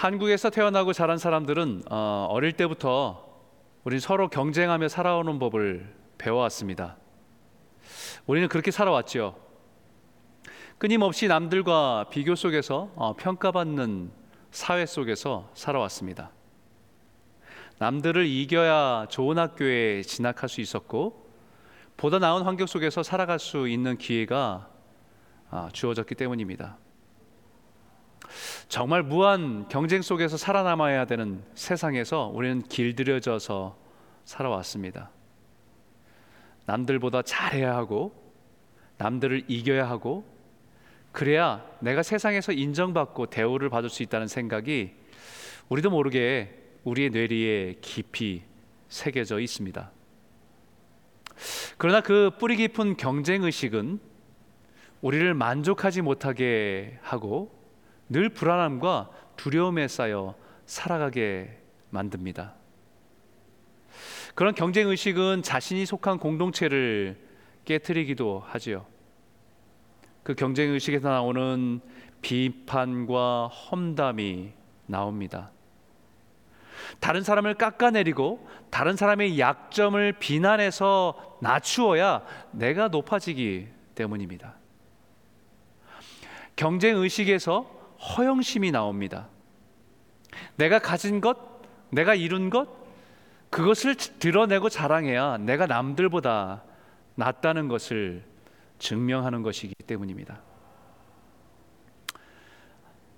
한국에서 태어나고 자란 사람들은 어, 어릴 때부터 우리 서로 경쟁하며 살아오는 법을 배워왔습니다. 우리는 그렇게 살아왔죠. 끊임없이 남들과 비교 속에서 어, 평가받는 사회 속에서 살아왔습니다. 남들을 이겨야 좋은 학교에 진학할 수 있었고 보다 나은 환경 속에서 살아갈 수 있는 기회가 아, 주어졌기 때문입니다. 정말 무한 경쟁 속에서 살아남아야 되는 세상에서 우리는 길들여져서 살아왔습니다. 남들보다 잘해야 하고 남들을 이겨야 하고 그래야 내가 세상에서 인정받고 대우를 받을 수 있다는 생각이 우리도 모르게 우리의 뇌리에 깊이 새겨져 있습니다. 그러나 그 뿌리 깊은 경쟁 의식은 우리를 만족하지 못하게 하고 늘 불안함과 두려움에 쌓여 살아가게 만듭니다. 그런 경쟁 의식은 자신이 속한 공동체를 깨뜨리기도 하지요. 그 경쟁 의식에서 나오는 비판과 험담이 나옵니다. 다른 사람을 깎아내리고 다른 사람의 약점을 비난해서 낮추어야 내가 높아지기 때문입니다. 경쟁 의식에서 허영심이 나옵니다. 내가 가진 것, 내가 이룬 것, 그것을 드러내고 자랑해야 내가 남들보다 낫다는 것을 증명하는 것이기 때문입니다.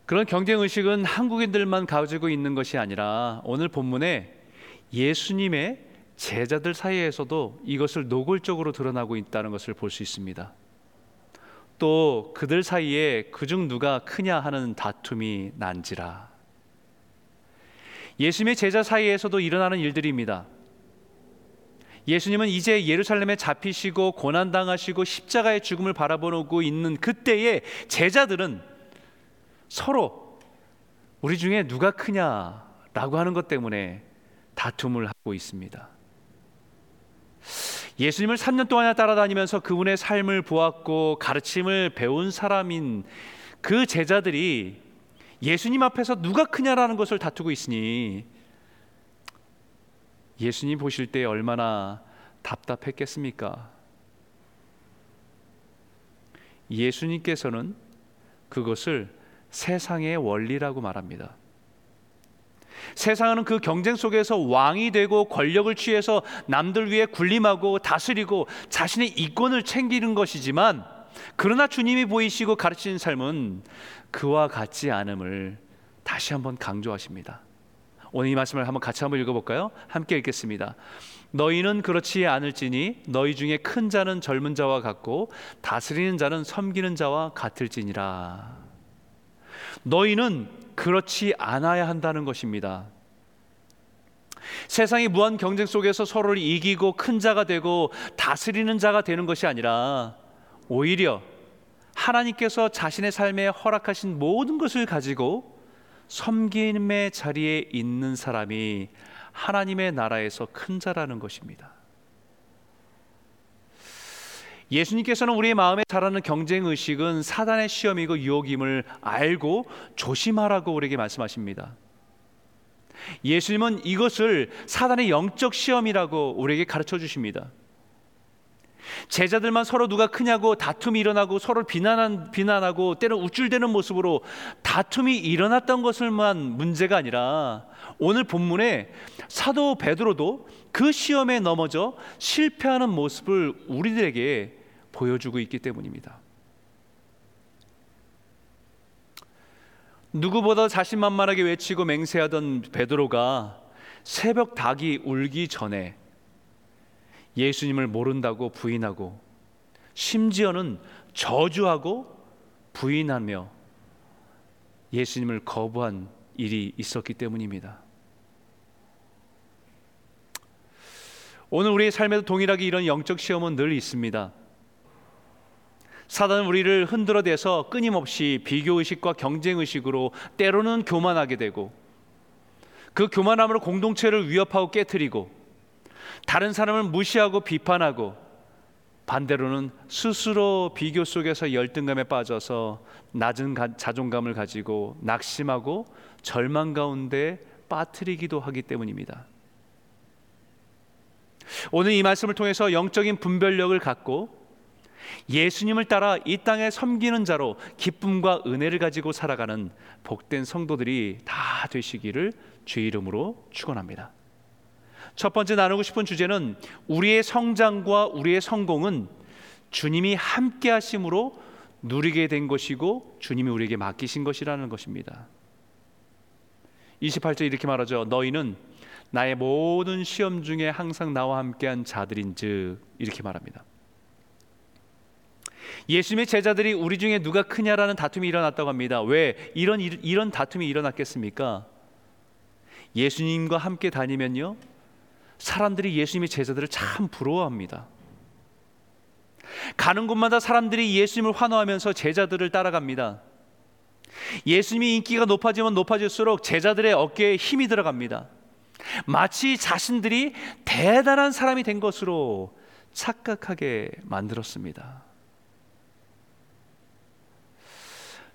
그런 경쟁 의식은 한국인들만 가지고 있는 것이 아니라 오늘 본문에 예수님의 제자들 사이에서도 이것을 노골적으로 드러나고 있다는 것을 볼 수 있습니다. 또 그들 사이에 그중 누가 크냐 하는 다툼이 난지라. 예수님의 제자 사이에서도 일어나는 일들입니다. 예수님은 이제 예루살렘에 잡히시고 고난 당하시고 십자가의 죽음을 바라보고 있는 그때에 제자들은 서로 우리 중에 누가 크냐라고 하는 것 때문에 다툼을 하고 있습니다. 예수님을 3년 동안 따라다니면서 그분의 삶을 보았고 가르침을 배운 사람인 그 제자들이 예수님 앞에서 누가 크냐라는 것을 다투고 있으니 예수님 보실 때 얼마나 답답했겠습니까? 예수님께서는 그것을 세상의 원리라고 말합니다. 세상은 그 경쟁 속에서 왕이 되고 권력을 취해서 남들 위해 군림하고 다스리고 자신의 이권을 챙기는 것이지만 그러나 주님이 보이시고 가르치는 삶은 그와 같지 않음을 다시 한번 강조하십니다. 오늘 이 말씀을 한번 같이 한번 읽어볼까요? 함께 읽겠습니다. 너희는 그렇지 않을지니 너희 중에 큰 자는 젊은 자와 같고 다스리는 자는 섬기는 자와 같을지니라. 너희는 그렇지 않아야 한다는 것입니다. 세상이 무한 경쟁 속에서 서로를 이기고 큰 자가 되고 다스리는 자가 되는 것이 아니라 오히려 하나님께서 자신의 삶에 허락하신 모든 것을 가지고 섬김의 자리에 있는 사람이 하나님의 나라에서 큰 자라는 것입니다. 예수님께서는 우리의 마음에 자라는 경쟁 의식은 사단의 시험이고 유혹임을 알고 조심하라고 우리에게 말씀하십니다. 예수님은 이것을 사단의 영적 시험이라고 우리에게 가르쳐 주십니다. 제자들만 서로 누가 크냐고 다툼이 일어나고 서로 비난한, 비난하고 때로 우쭐대는 모습으로 다툼이 일어났던 것을만 문제가 아니라 오늘 본문에 사도 베드로도 그 시험에 넘어져 실패하는 모습을 우리들에게 보여주고 있기 때문입니다. 누구보다 자신만만하게 외치고 맹세하던 베드로가 새벽 닭이 울기 전에 예수님을 모른다고 부인하고 심지어는 저주하고 부인하며 예수님을 거부한 일이 있었기 때문입니다. 오늘 우리의 삶에도 동일하게 이런 영적 시험은 늘 있습니다. 사단은 우리를 흔들어대서 끊임없이 비교 의식과 경쟁 의식으로 때로는 교만하게 되고 그 교만함으로 공동체를 위협하고 깨뜨리고 다른 사람을 무시하고 비판하고 반대로는 스스로 비교 속에서 열등감에 빠져서 낮은 가, 자존감을 가지고 낙심하고 절망 가운데 빠뜨리기도 하기 때문입니다. 오늘 이 말씀을 통해서 영적인 분별력을 갖고 예수님을 따라 이 땅에 섬기는 자로 기쁨과 은혜를 가지고 살아가는 복된 성도들이 다 되시기를 주의 이름으로 축원합니다. 첫 번째 나누고 싶은 주제는 우리의 성장과 우리의 성공은 주님이 함께 하심으로 누리게 된 것이고 주님이 우리에게 맡기신 것이라는 것입니다. 28절 이렇게 말하죠. 너희는 나의 모든 시험 중에 항상 나와 함께한 자들인즉 이렇게 말합니다. 예수님의 제자들이 우리 중에 누가 크냐라는 다툼이 일어났다고 합니다. 왜 이런 이런 다툼이 일어났겠습니까? 예수님과 함께 다니면요. 사람들이 예수님의 제자들을 참 부러워합니다. 가는 곳마다 사람들이 예수님을 환호하면서 제자들을 따라갑니다. 예수님이 인기가 높아지면 높아질수록 제자들의 어깨에 힘이 들어갑니다. 마치 자신들이 대단한 사람이 된 것으로 착각하게 만들었습니다.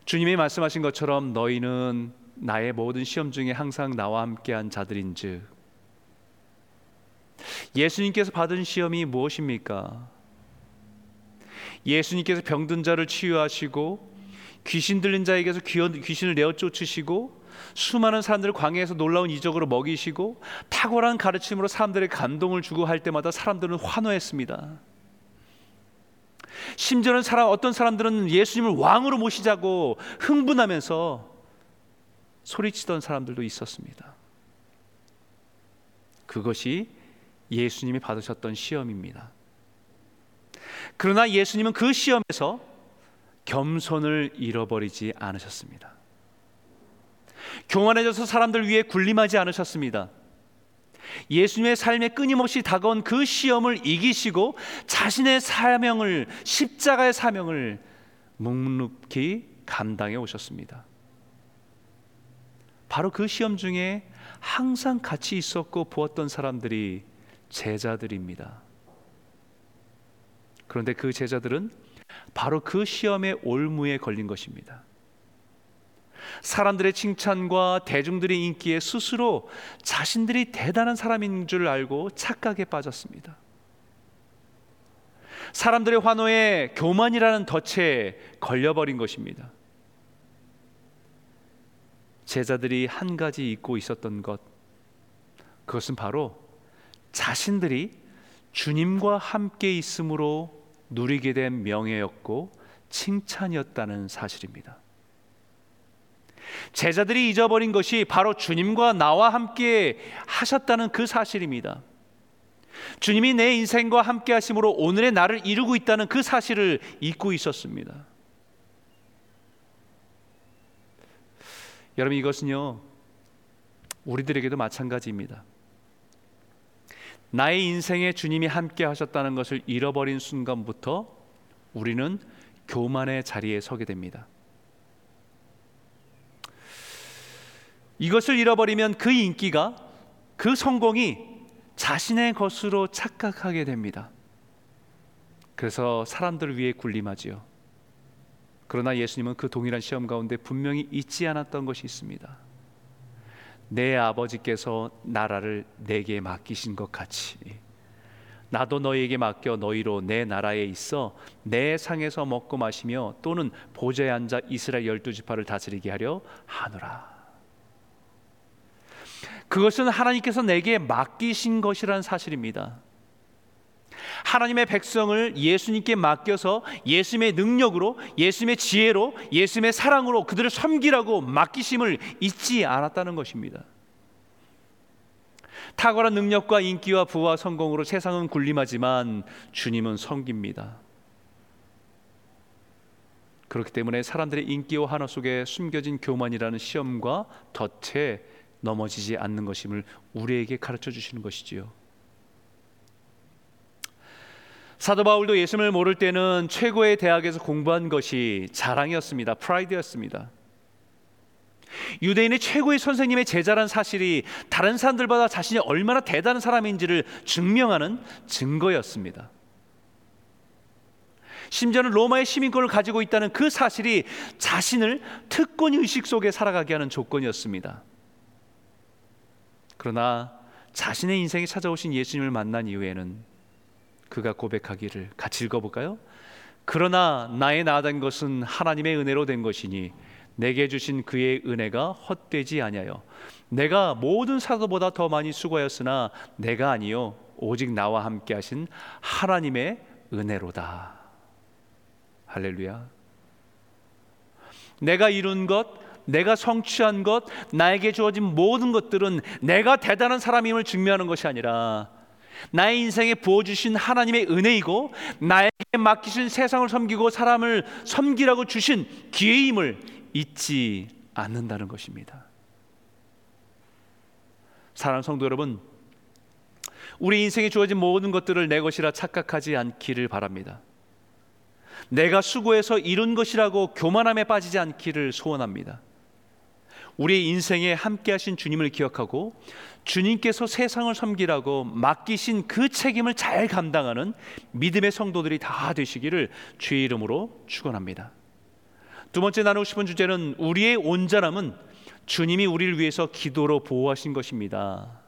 주님이 말씀하신 것처럼 너희는 나의 모든 시험 중에 항상 나와 함께한 자들인즉 예수님께서 받은 시험이 무엇입니까? 예수님께서 병든 자를 치유하시고 귀신 들린 자에게서 귀신을 내어 쫓으시고 수많은 사람들을 광야에서 놀라운 이적으로 먹이시고 탁월한 가르침으로 사람들의 감동을 주고 할 때마다 사람들은 환호했습니다. 심지어는 사람 어떤 사람들은 예수님을 왕으로 모시자고 흥분하면서 소리치던 사람들도 있었습니다. 그것이 예수님이 받으셨던 시험입니다. 그러나 예수님은 그 시험에서 겸손을 잃어버리지 않으셨습니다. 교만해져서 사람들 위해 군림하지 않으셨습니다. 예수님의 삶에 끊임없이 다가온 그 시험을 이기시고 자신의 사명을 십자가의 사명을 묵묵히 감당해 오셨습니다. 바로 그 시험 중에 항상 같이 있었고 보았던 사람들이 제자들입니다. 그런데 그 제자들은 바로 그 시험의 올무에 걸린 것입니다. 사람들의 칭찬과 대중들의 인기에 스스로 자신들이 대단한 사람인 줄 알고 착각에 빠졌습니다. 사람들의 환호에 교만이라는 덫에 걸려버린 것입니다. 제자들이 한 가지 잊고 있었던 것, 그것은 바로 자신들이 주님과 함께 있음으로 누리게 된 명예였고 칭찬이었다는 사실입니다. 제자들이 잊어버린 것이 바로 주님과 나와 함께 하셨다는 그 사실입니다. 주님이 내 인생과 함께 하심으로 오늘의 나를 이루고 있다는 그 사실을 잊고 있었습니다. 여러분 이것은요 우리들에게도 마찬가지입니다. 나의 인생에 주님이 함께 하셨다는 것을 잃어버린 순간부터 우리는 교만의 자리에 서게 됩니다. 이것을 잃어버리면 그 인기가 그 성공이 자신의 것으로 착각하게 됩니다. 그래서 사람들을 위해 군림하지요. 그러나 예수님은 그 동일한 시험 가운데 분명히 잊지 않았던 것이 있습니다. 내 아버지께서 나라를 내게 맡기신 것 같이 나도 너희에게 맡겨 너희로 내 나라에 있어 내 상에서 먹고 마시며 또는 보좌에 앉아 이스라엘 열두 지파를 다스리게 하려 하노라. 그것은 하나님께서 내게 맡기신 것이라는 사실입니다. 하나님의 백성을 예수님께 맡겨서 예수님의 능력으로, 예수님의 지혜로, 예수님의 사랑으로 그들을 섬기라고 맡기심을 잊지 않았다는 것입니다. 탁월한 능력과 인기와 부와 성공으로 세상은 군림하지만 주님은 섬깁니다. 그렇기 때문에 사람들의 인기와 환호 속에 숨겨진 교만이라는 시험과 덫에 넘어지지 않는 것임을 우리에게 가르쳐 주시는 것이지요. 사도 바울도 예수님을 모를 때는 최고의 대학에서 공부한 것이 자랑이었습니다. 프라이드였습니다. 유대인의 최고의 선생님의 제자란 사실이 다른 사람들보다 자신이 얼마나 대단한 사람인지를 증명하는 증거였습니다. 심지어는 로마의 시민권을 가지고 있다는 그 사실이 자신을 특권 의식 속에 살아가게 하는 조건이었습니다. 그러나 자신의 인생에 찾아오신 예수님을 만난 이후에는 그가 고백하기를 같이 읽어볼까요? 그러나 나의 나아된 것은 하나님의 은혜로 된 것이니 내게 주신 그의 은혜가 헛되지 아니하여 내가 모든 사도보다 더 많이 수고하였으나 내가 아니요 오직 나와 함께 하신 하나님의 은혜로다. 할렐루야. 내가 이룬 것, 내가 성취한 것, 나에게 주어진 모든 것들은 내가 대단한 사람임을 증명하는 것이 아니라 나의 인생에 부어주신 하나님의 은혜이고 나에게 맡기신 세상을 섬기고 사람을 섬기라고 주신 기회임을 잊지 않는다는 것입니다. 사랑 성도 여러분, 우리 인생에 주어진 모든 것들을 내 것이라 착각하지 않기를 바랍니다. 내가 수고해서 이룬 것이라고 교만함에 빠지지 않기를 소원합니다. 우리의 인생에 함께 하신 주님을 기억하고 주님께서 세상을 섬기라고 맡기신 그 책임을 잘 감당하는 믿음의 성도들이 다 되시기를 주의 이름으로 축원합니다. 두 번째 나누고 싶은 주제는 우리의 온전함은 주님이 우리를 위해서 기도로 보호하신 것입니다.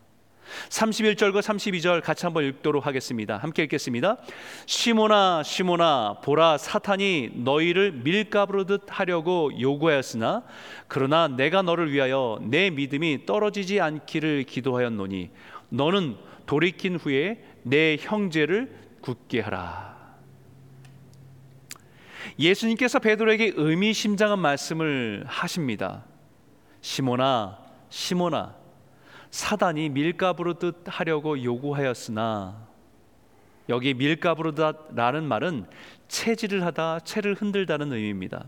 31절과 32절 같이 한번 읽도록 하겠습니다. 함께 읽겠습니다. 시모나 시모나 보라 사탄이 너희를 밀가부르듯 하려고 요구하였으나 그러나 내가 너를 위하여 내 믿음이 떨어지지 않기를 기도하였노니 너는 돌이킨 후에 내 형제를 굳게 하라. 예수님께서 베드로에게 의미심장한 말씀을 하십니다. 시모나 시모나 사단이 밀가부르듯 하려고 요구하였으나 여기 밀가부르다라는 말은 채질을 하다 채를 흔들다는 의미입니다.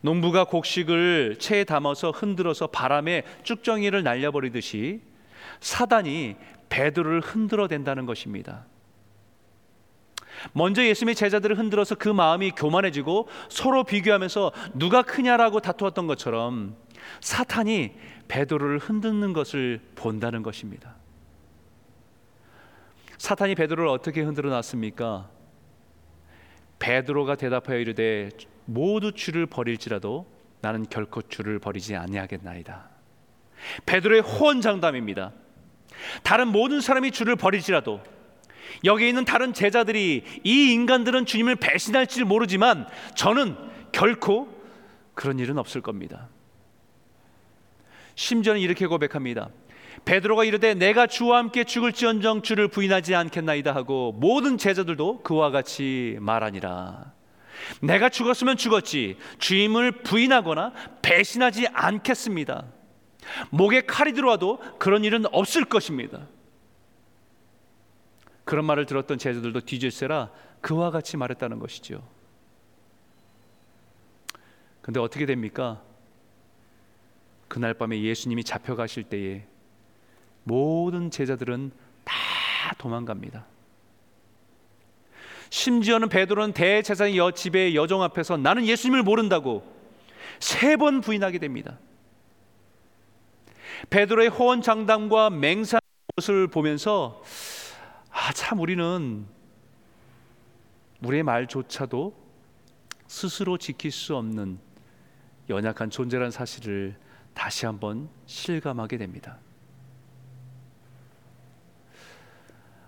농부가 곡식을 채에 담아서 흔들어서 바람에 쭉정이를 날려버리듯이 사단이 베드로를 흔들어 댄다는 것입니다. 먼저 예수님의 제자들을 흔들어서 그 마음이 교만해지고 서로 비교하면서 누가 크냐라고 다투었던 것처럼 사탄이 베드로를 흔드는 것을 본다는 것입니다. 사탄이 베드로를 어떻게 흔들어 놨습니까? 베드로가 대답하여 이르되 모두 주를 버릴지라도 나는 결코 주를 버리지 아니하겠나이다. 베드로의 호언장담입니다. 다른 모든 사람이 주를 버릴지라도 여기 있는 다른 제자들이 이 인간들은 주님을 배신할지 모르지만 저는 결코 그런 일은 없을 겁니다. 심지어는 이렇게 고백합니다. 베드로가 이르되 내가 주와 함께 죽을지언정 주를 부인하지 않겠나이다 하고 모든 제자들도 그와 같이 말하니라. 내가 죽었으면 죽었지 주임을 부인하거나 배신하지 않겠습니다. 목에 칼이 들어와도 그런 일은 없을 것입니다. 그런 말을 들었던 제자들도 뒤질세라 그와 같이 말했다는 것이죠. 근데 어떻게 됩니까? 그날 밤에 예수님이 잡혀가실 때에 모든 제자들은 다 도망갑니다. 심지어는 베드로는 대제사장 여 집의 여종 앞에서 나는 예수님을 모른다고 세 번 부인하게 됩니다. 베드로의 호언 장담과 맹세한 것을 보면서 아 참 우리는 우리의 말조차도 스스로 지킬 수 없는 연약한 존재라는 사실을 다시 한번 실감하게 됩니다.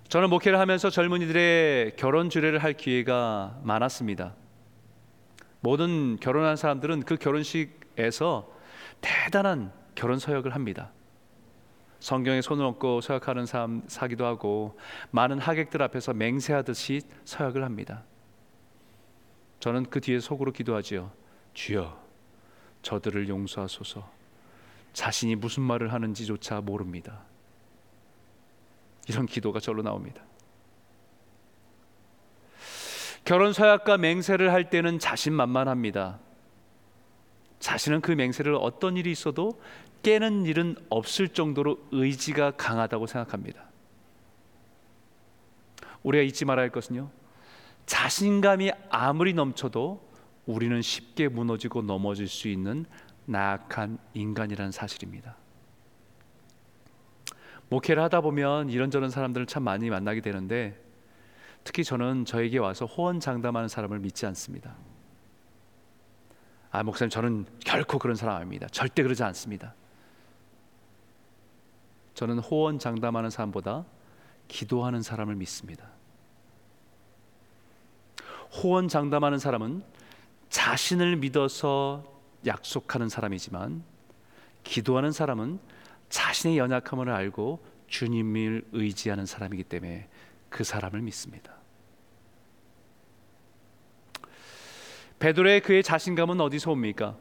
저는 목회를 하면서 젊은이들의 결혼 주례를 할 기회가 많았습니다. 모든 결혼한 사람들은 그 결혼식에서 대단한 결혼 서약을 합니다. 성경에 손을 얹고 서약하는 사람 사기도 하고 많은 하객들 앞에서 맹세하듯이 서약을 합니다. 저는 그 뒤에 속으로 기도하지요. 주여, 저들을 용서하소서. 자신이 무슨 말을 하는지조차 모릅니다. 이런 기도가 절로 나옵니다. 결혼 서약과 맹세를 할 때는 자신만만합니다. 자신은 그 맹세를 어떤 일이 있어도 깨는 일은 없을 정도로 의지가 강하다고 생각합니다. 우리가 잊지 말아야 할 것은요. 자신감이 아무리 넘쳐도 우리는 쉽게 무너지고 넘어질 수 있는 나약한 인간이라는 사실입니다. 목회를 하다 보면 이런저런 사람들을 참 많이 만나게 되는데 특히 저는 저에게 와서 호언장담하는 사람을 믿지 않습니다. 아 목사님 저는 결코 그런 사람 아닙니다. 절대 그러지 않습니다. 저는 호언장담하는 사람보다 기도하는 사람을 믿습니다. 호언장담하는 사람은 자신을 믿어서 약속하는 사람이지만 기도하는 사람은 자신의 연약함을 알고 주님을 의지하는 사람이기 때문에 그 사람을 믿습니다. 베드로의 그의 자신감은 어디서 옵니까?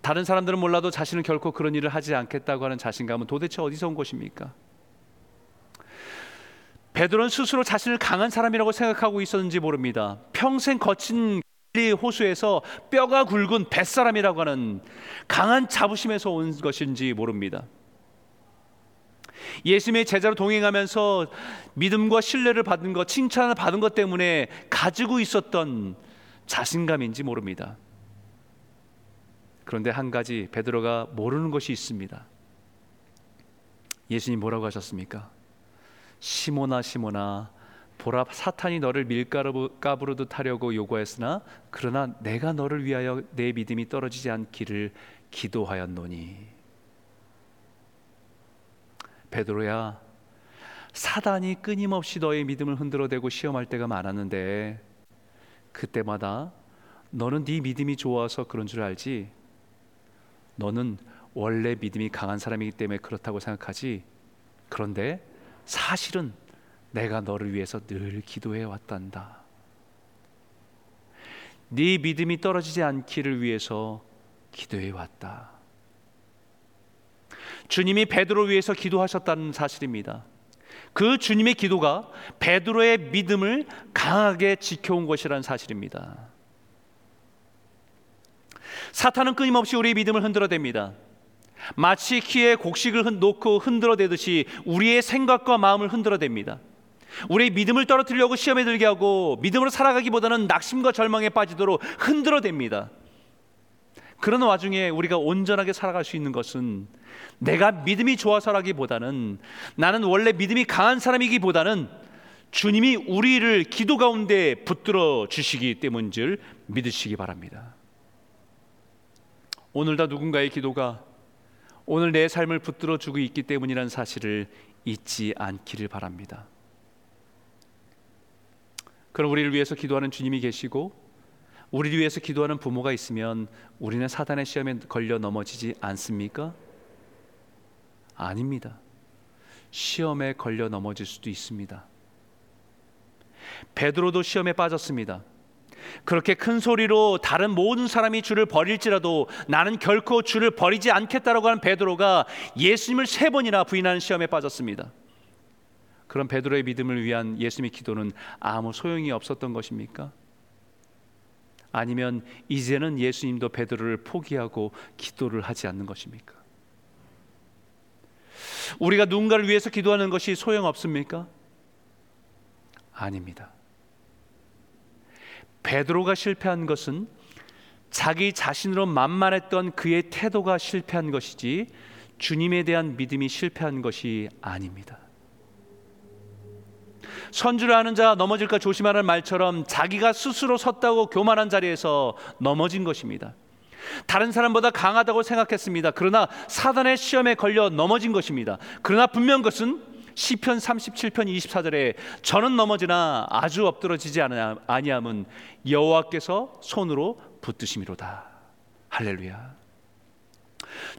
다른 사람들은 몰라도 자신은 결코 그런 일을 하지 않겠다고 하는 자신감은 도대체 어디서 온 것입니까? 베드로는 스스로 자신을 강한 사람이라고 생각하고 있었는지 모릅니다. 평생 거친 호수에서 뼈가 굵은 뱃사람이라고 하는 강한 자부심에서 온 것인지 모릅니다. 예수님의 제자로 동행하면서 믿음과 신뢰를 받은 것, 칭찬을 받은 것 때문에 가지고 있었던 자신감인지 모릅니다. 그런데 한 가지 베드로가 모르는 것이 있습니다. 예수님 뭐라고 하셨습니까? 시모나 시모나 보라 사탄이 너를 밀가루듯 하려고 요구했으나 그러나 내가 너를 위하여 내 믿음이 떨어지지 않기를 기도하였노니. 베드로야 사단이 끊임없이 너의 믿음을 흔들어대고 시험할 때가 많았는데 그때마다 너는 네 믿음이 좋아서 그런 줄 알지? 너는 원래 믿음이 강한 사람이기 때문에 그렇다고 생각하지? 그런데 사실은 내가 너를 위해서 늘 기도해 왔단다. 네 믿음이 떨어지지 않기를 위해서 기도해 왔다. 주님이 베드로 위해서 기도하셨다는 사실입니다. 그 주님의 기도가 베드로의 믿음을 강하게 지켜온 것이라는 사실입니다. 사탄은 끊임없이 우리의 믿음을 흔들어댑니다. 마치 키에 곡식을 놓고 흔들어대듯이 우리의 생각과 마음을 흔들어댑니다. 우리의 믿음을 떨어뜨리려고 시험에 들게 하고 믿음으로 살아가기보다는 낙심과 절망에 빠지도록 흔들어댑니다. 그런 와중에 우리가 온전하게 살아갈 수 있는 것은 내가 믿음이 좋아서라기보다는 나는 원래 믿음이 강한 사람이기보다는 주님이 우리를 기도 가운데 붙들어 주시기 때문인 줄 믿으시기 바랍니다. 오늘 다 누군가의 기도가 오늘 내 삶을 붙들어 주고 있기 때문이라는 사실을 잊지 않기를 바랍니다. 그럼 우리를 위해서 기도하는 주님이 계시고 우리를 위해서 기도하는 부모가 있으면 우리는 사단의 시험에 걸려 넘어지지 않습니까? 아닙니다. 시험에 걸려 넘어질 수도 있습니다. 베드로도 시험에 빠졌습니다. 그렇게 큰 소리로 다른 모든 사람이 주를 버릴지라도 나는 결코 주를 버리지 않겠다라고 하는 베드로가 예수님을 세 번이나 부인하는 시험에 빠졌습니다. 그런 베드로의 믿음을 위한 예수님의 기도는 아무 소용이 없었던 것입니까? 아니면 이제는 예수님도 베드로를 포기하고 기도를 하지 않는 것입니까? 우리가 누군가를 위해서 기도하는 것이 소용 없습니까? 아닙니다. 베드로가 실패한 것은 자기 자신으로 만만했던 그의 태도가 실패한 것이지 주님에 대한 믿음이 실패한 것이 아닙니다. 선주를 하는 자 넘어질까 조심하라는 말처럼 자기가 스스로 섰다고 교만한 자리에서 넘어진 것입니다. 다른 사람보다 강하다고 생각했습니다. 그러나 사단의 시험에 걸려 넘어진 것입니다. 그러나 분명 것은 시편 37편 24절에 저는 넘어지나 아주 엎드러지지 아니함은 여호와께서 손으로 붙드심이로다. 할렐루야.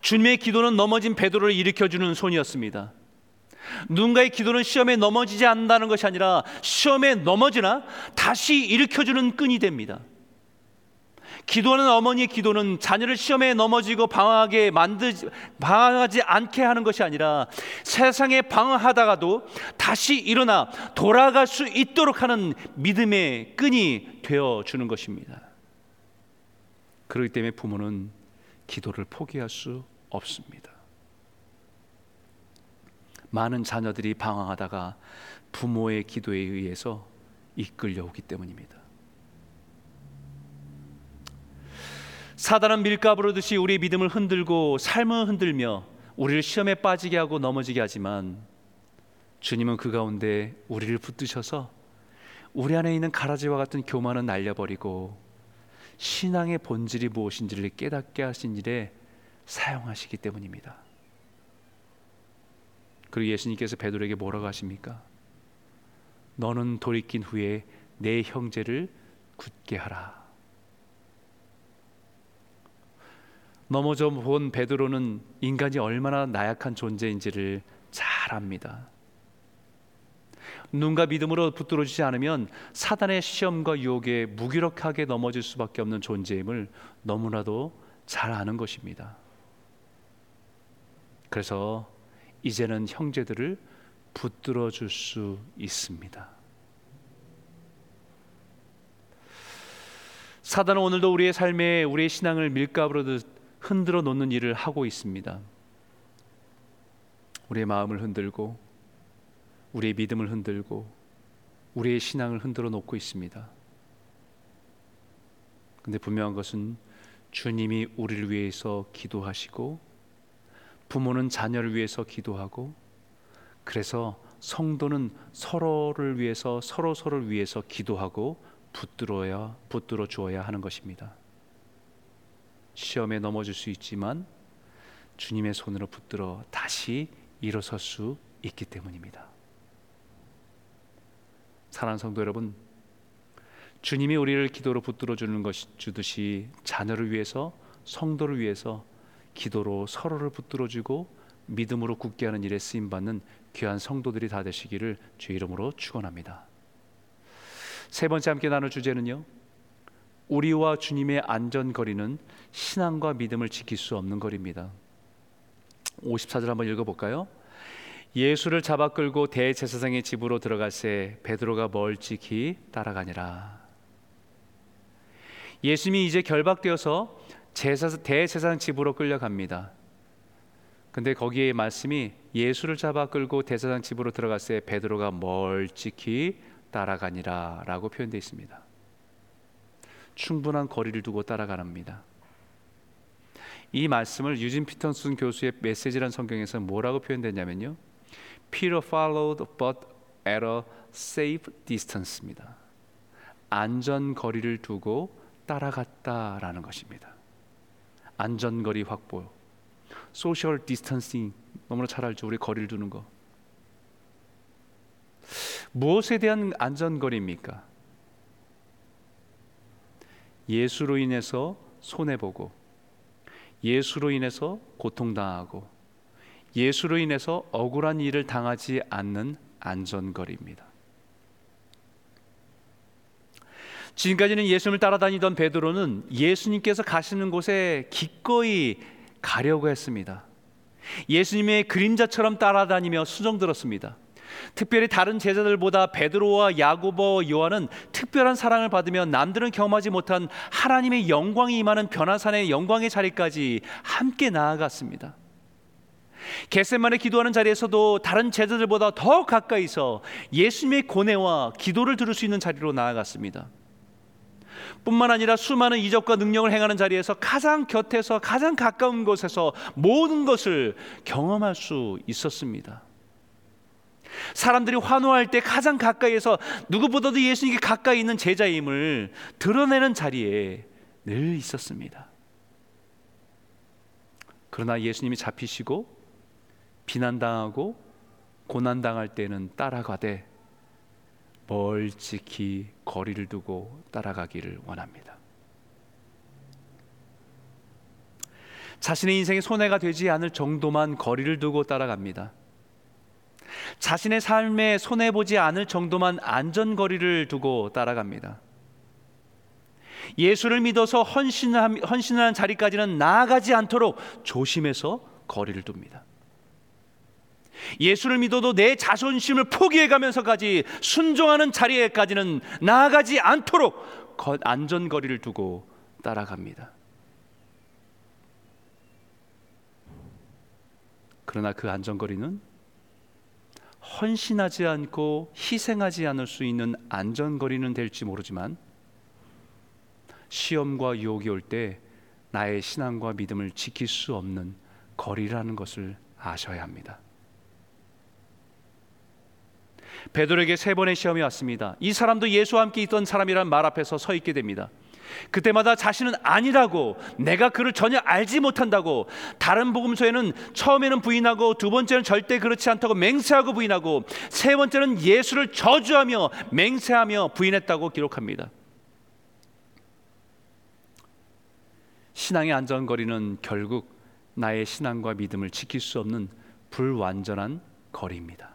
주님의 기도는 넘어진 베드로를 일으켜 주는 손이었습니다. 누군가의 기도는 시험에 넘어지지 않는다는 것이 아니라 시험에 넘어지나 다시 일으켜주는 끈이 됩니다. 기도하는 어머니의 기도는 자녀를 시험에 넘어지고 방황하게 만드 방황하지 않게 하는 것이 아니라 세상에 방황하다가도 다시 일어나 돌아갈 수 있도록 하는 믿음의 끈이 되어 주는 것입니다. 그렇기 때문에 부모는 기도를 포기할 수 없습니다. 많은 자녀들이 방황하다가 부모의 기도에 의해서 이끌려오기 때문입니다. 사단은 밀가부르듯이 우리 믿음을 흔들고 삶을 흔들며 우리를 시험에 빠지게 하고 넘어지게 하지만 주님은 그 가운데 우리를 붙드셔서 우리 안에 있는 가라지와 같은 교만은 날려버리고 신앙의 본질이 무엇인지를 깨닫게 하신 일에 사용하시기 때문입니다. 그리고 예수님께서 베드로에게 뭐라고 하십니까? 너는 돌이킨 후에 내 형제를 굳게 하라. 넘어져 본 베드로는 인간이 얼마나 나약한 존재인지를 잘 압니다. 눈과 믿음으로 붙들어주지 않으면 사단의 시험과 유혹에 무기력하게 넘어질 수밖에 없는 존재임을 너무나도 잘 아는 것입니다. 그래서 이제는 형제들을 붙들어 줄 수 있습니다. 사단은 오늘도 우리의 삶에 우리의 신앙을 밀가루로 흔들어 놓는 일을 하고 있습니다. 우리의 마음을 흔들고 우리의 믿음을 흔들고 우리의 신앙을 흔들어 놓고 있습니다. 근데 분명한 것은 주님이 우리를 위해서 기도하시고 부모는 자녀를 위해서 기도하고 그래서 성도는 서로를 위해서 서로 서로를 위해서 기도하고 붙들어야 붙들어 주어야 하는 것입니다. 시험에 넘어질 수 있지만 주님의 손으로 붙들어 다시 일어설 수 있기 때문입니다. 사랑하는 성도 여러분, 주님이 우리를 기도로 붙들어 주는 것 주듯이 자녀를 위해서 성도를 위해서 기도로 서로를 붙들어 주고 믿음으로 굳게 하는 일에 쓰임 받는 귀한 성도들이 다 되시기를 주 이름으로 축원합니다. 세 번째 함께 나눌 주제는요. 우리와 주님의 안전거리는 신앙과 믿음을 지킬 수 없는 거리입니다. 54절 한번 읽어 볼까요? 예수를 잡아 끌고 대제사장의 집으로 들어갈새 베드로가 멀찍이 따라가니라. 예수님이 이제 결박되어서 제사, 대제사장 집으로 끌려갑니다. 근데 거기에 말씀이 예수를 잡아 끌고 대제사장 집으로 들어갔을 베드로가 멀찍이 따라가니라라고 표현되어 있습니다. 충분한 거리를 두고 따라가랍니다. 이 말씀을 유진 피터슨 교수의 메시지란 성경에서 뭐라고 표현됐냐면요. Peter followed but at a safe distance입니다. 안전 거리를 두고 따라갔다라는 것입니다. 안전 거리 확보. social distancing 너무나 잘 알죠. 우리 거리를 두는 거. 무엇에 대한 안전 거리입니까? 예수로 인해서 손해 보고 예수로 인해서 고통당하고 예수로 인해서 억울한 일을 당하지 않는 안전거리입니다. 지금까지는 예수님을 따라다니던 베드로는 예수님께서 가시는 곳에 기꺼이 가려고 했습니다. 예수님의 그림자처럼 따라다니며 수정 들었습니다. 특별히 다른 제자들보다 베드로와 야고보, 요한은 특별한 사랑을 받으며 남들은 경험하지 못한 하나님의 영광이 임하는 변화산의 영광의 자리까지 함께 나아갔습니다. 겟세만에 기도하는 자리에서도 다른 제자들보다 더 가까이서 예수님의 고뇌와 기도를 들을 수 있는 자리로 나아갔습니다. 뿐만 아니라 수많은 이적과 능력을 행하는 자리에서 가장 곁에서 가장 가까운 곳에서 모든 것을 경험할 수 있었습니다. 사람들이 환호할 때 가장 가까이에서 누구보다도 예수님께 가까이 있는 제자임을 드러내는 자리에 늘 있었습니다. 그러나 예수님이 잡히시고 비난당하고 고난당할 때는 따라가되 멀찍이 거리를 두고 따라가기를 원합니다. 자신의 인생에 손해가 되지 않을 정도만 거리를 두고 따라갑니다. 자신의 삶에 손해 보지 않을 정도만 안전거리를 두고 따라갑니다. 예수를 믿어서 헌신한, 헌신하는 자리까지는 나아가지 않도록 조심해서 거리를 둡니다. 예수를 믿어도 내 자존심을 포기해 가면서까지 순종하는 자리에까지는 나아가지 않도록 안전거리를 두고 따라갑니다. 그러나 그 안전거리는 헌신하지 않고 희생하지 않을 수 있는 안전거리는 될지 모르지만 시험과 유혹이 올 때 나의 신앙과 믿음을 지킬 수 없는 거리라는 것을 아셔야 합니다. 베드로에게 세 번의 시험이 왔습니다. 이 사람도 예수와 함께 있던 사람이란 말 앞에서 서 있게 됩니다. 그때마다 자신은 아니라고 내가 그를 전혀 알지 못한다고 다른 복음서에는 처음에는 부인하고 두 번째는 절대 그렇지 않다고 맹세하고 부인하고 세 번째는 예수를 저주하며 맹세하며 부인했다고 기록합니다. 신앙의 안전거리는 결국 나의 신앙과 믿음을 지킬 수 없는 불완전한 거리입니다.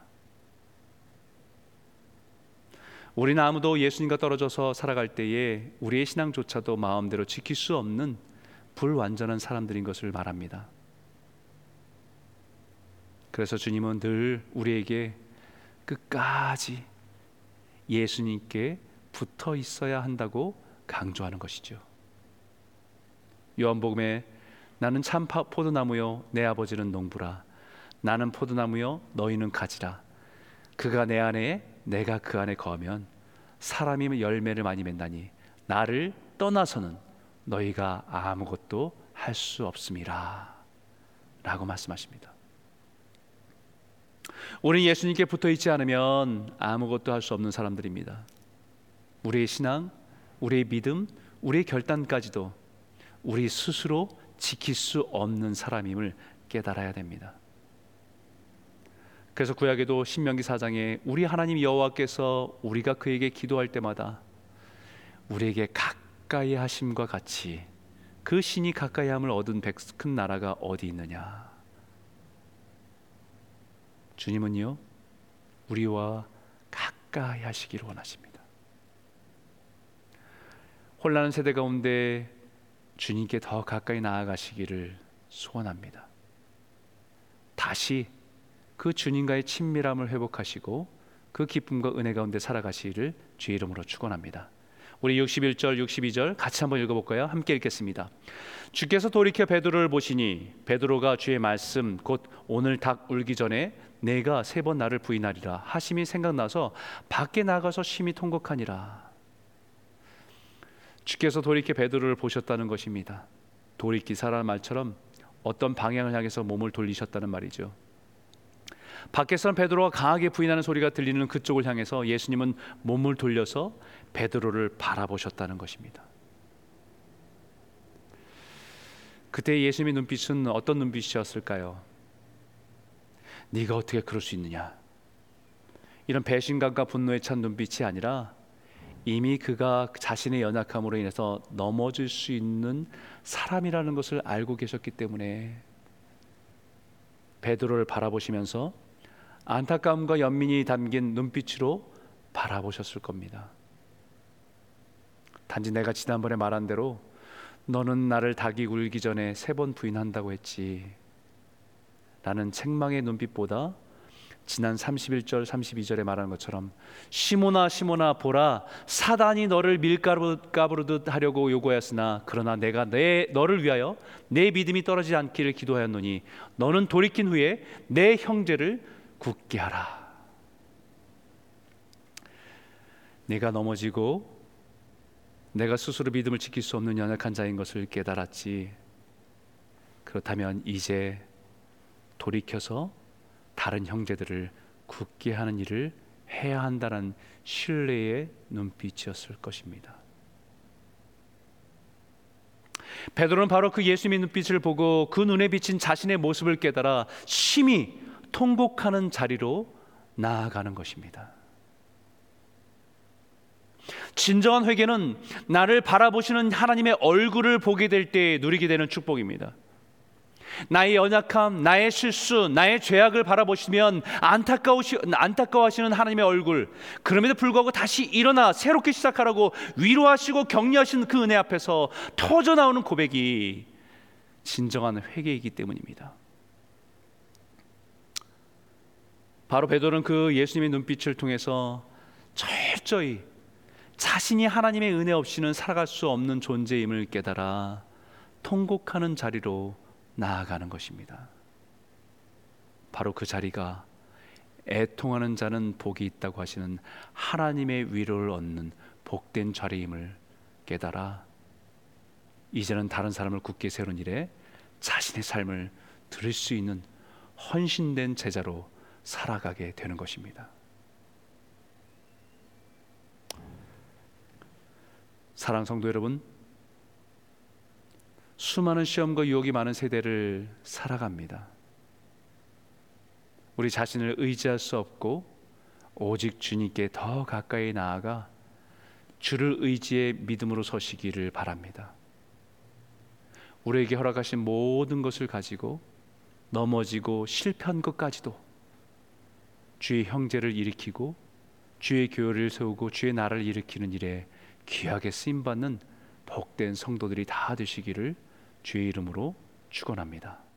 우리는 아무도 예수님과 떨어져서 살아갈 때에 우리의 신앙조차도 마음대로 지킬 수 없는 불완전한 사람들인 것을 말합니다. 그래서 주님은 늘 우리에게 끝까지 예수님께 붙어 있어야 한다고 강조하는 것이죠. 요한복음에 나는 참 포도나무요 내 아버지는 농부라 나는 포도나무요 너희는 가지라 그가 내 안에 내가 그 안에 거하면 사람이 열매를 많이 맺나니 나를 떠나서는 너희가 아무것도 할 수 없음이라 라고 말씀하십니다. 우리 예수님께 붙어 있지 않으면 아무것도 할 수 없는 사람들입니다. 우리의 신앙, 우리의 믿음, 우리의 결단까지도 우리 스스로 지킬 수 없는 사람임을 깨달아야 됩니다. 그래서 구약에도 신명기 4장에 우리 하나님 여호와께서 우리가 그에게 기도할 때마다 우리에게 가까이 하심과 같이 그 신이 가까이 함을 얻은 큰 나라가 어디 있느냐? 주님은요. 우리와 가까이 하시기를 원하십니다. 혼란한 세대 가운데 주님께 더 가까이 나아가시기를 소원합니다. 다시 그 주님과의 친밀함을 회복하시고 그 기쁨과 은혜 가운데 살아가시기를 주의 이름으로 축원합니다. 우리 61절 62절 같이 한번 읽어 볼까요? 함께 읽겠습니다. 주께서 돌이켜 베드로를 보시니 베드로가 주의 말씀 곧 오늘 닭 울기 전에 내가 세 번 나를 부인하리라 하심이 생각나서 밖에 나가서 심히 통곡하니라. 주께서 돌이켜 베드로를 보셨다는 것입니다. 돌이키사라는 말처럼 어떤 방향을 향해서 몸을 돌리셨다는 말이죠. 밖에서는 베드로가 강하게 부인하는 소리가 들리는 그쪽을 향해서 예수님은 몸을 돌려서 베드로를 바라보셨다는 것입니다. 그때 예수님의 눈빛은 어떤 눈빛이었을까요? 네가 어떻게 그럴 수 있느냐? 이런 배신감과 분노에 찬 눈빛이 아니라 이미 그가 자신의 연약함으로 인해서 넘어질 수 있는 사람이라는 것을 알고 계셨기 때문에 베드로를 바라보시면서 안타까움과 연민이 담긴 눈빛으로 바라보셨을 겁니다. 단지 내가 지난번에 말한 대로 너는 나를 닭이 굴기 전에 세 번 부인한다고 했지. 라는 책망의 눈빛보다 지난 31절 32절에 말하는 것처럼 시모나 시모나 보라 사단이 너를 밀가루가부르듯 하려고 요구하였으나 그러나 내가 내 너를 위하여 내 믿음이 떨어지지 않기를 기도하였노니 너는 돌이킨 후에 내 형제를 굳게 하라. 내가 넘어지고 내가 스스로 믿음을 지킬 수 없는 연약한 자인 것을 깨달았지. 그렇다면 이제 돌이켜서 다른 형제들을 굳게 하는 일을 해야 한다는 신뢰의 눈빛이었을 것입니다. 베드로는 바로 그 예수님의 눈빛을 보고 그 눈에 비친 자신의 모습을 깨달아 심히 통곡하는 자리로 나아가는 것입니다. 진정한 회개는 나를 바라보시는 하나님의 얼굴을 보게 될 때 누리게 되는 축복입니다. 나의 연약함, 나의 실수, 나의 죄악을 바라보시면 안타까우시, 안타까워하시는 하나님의 얼굴, 그럼에도 불구하고 다시 일어나 새롭게 시작하라고 위로하시고 격려하시는 그 은혜 앞에서 터져 나오는 고백이 진정한 회개이기 때문입니다. 바로 베드로는 그 예수님의 눈빛을 통해서 철저히 자신이 하나님의 은혜 없이는 살아갈 수 없는 존재임을 깨달아 통곡하는 자리로 나아가는 것입니다. 바로 그 자리가 애통하는 자는 복이 있다고 하시는 하나님의 위로를 얻는 복된 자리임을 깨달아 이제는 다른 사람을 굳게 세우는 일에 자신의 삶을 들을 수 있는 헌신된 제자로 살아가게 되는 것입니다. 사랑 성도 여러분, 수많은 시험과 유혹이 많은 세대를 살아갑니다. 우리 자신을 의지할 수 없고 오직 주님께 더 가까이 나아가 주를 의지해 믿음으로 서시기를 바랍니다. 우리에게 허락하신 모든 것을 가지고 넘어지고 실패한 것까지도 주의 형제를 일으키고 주의 교회를 세우고 주의 나라를 일으키는 일에 귀하게 쓰임 받는 복된 성도들이 다 되시기를 주의 이름으로 축원합니다.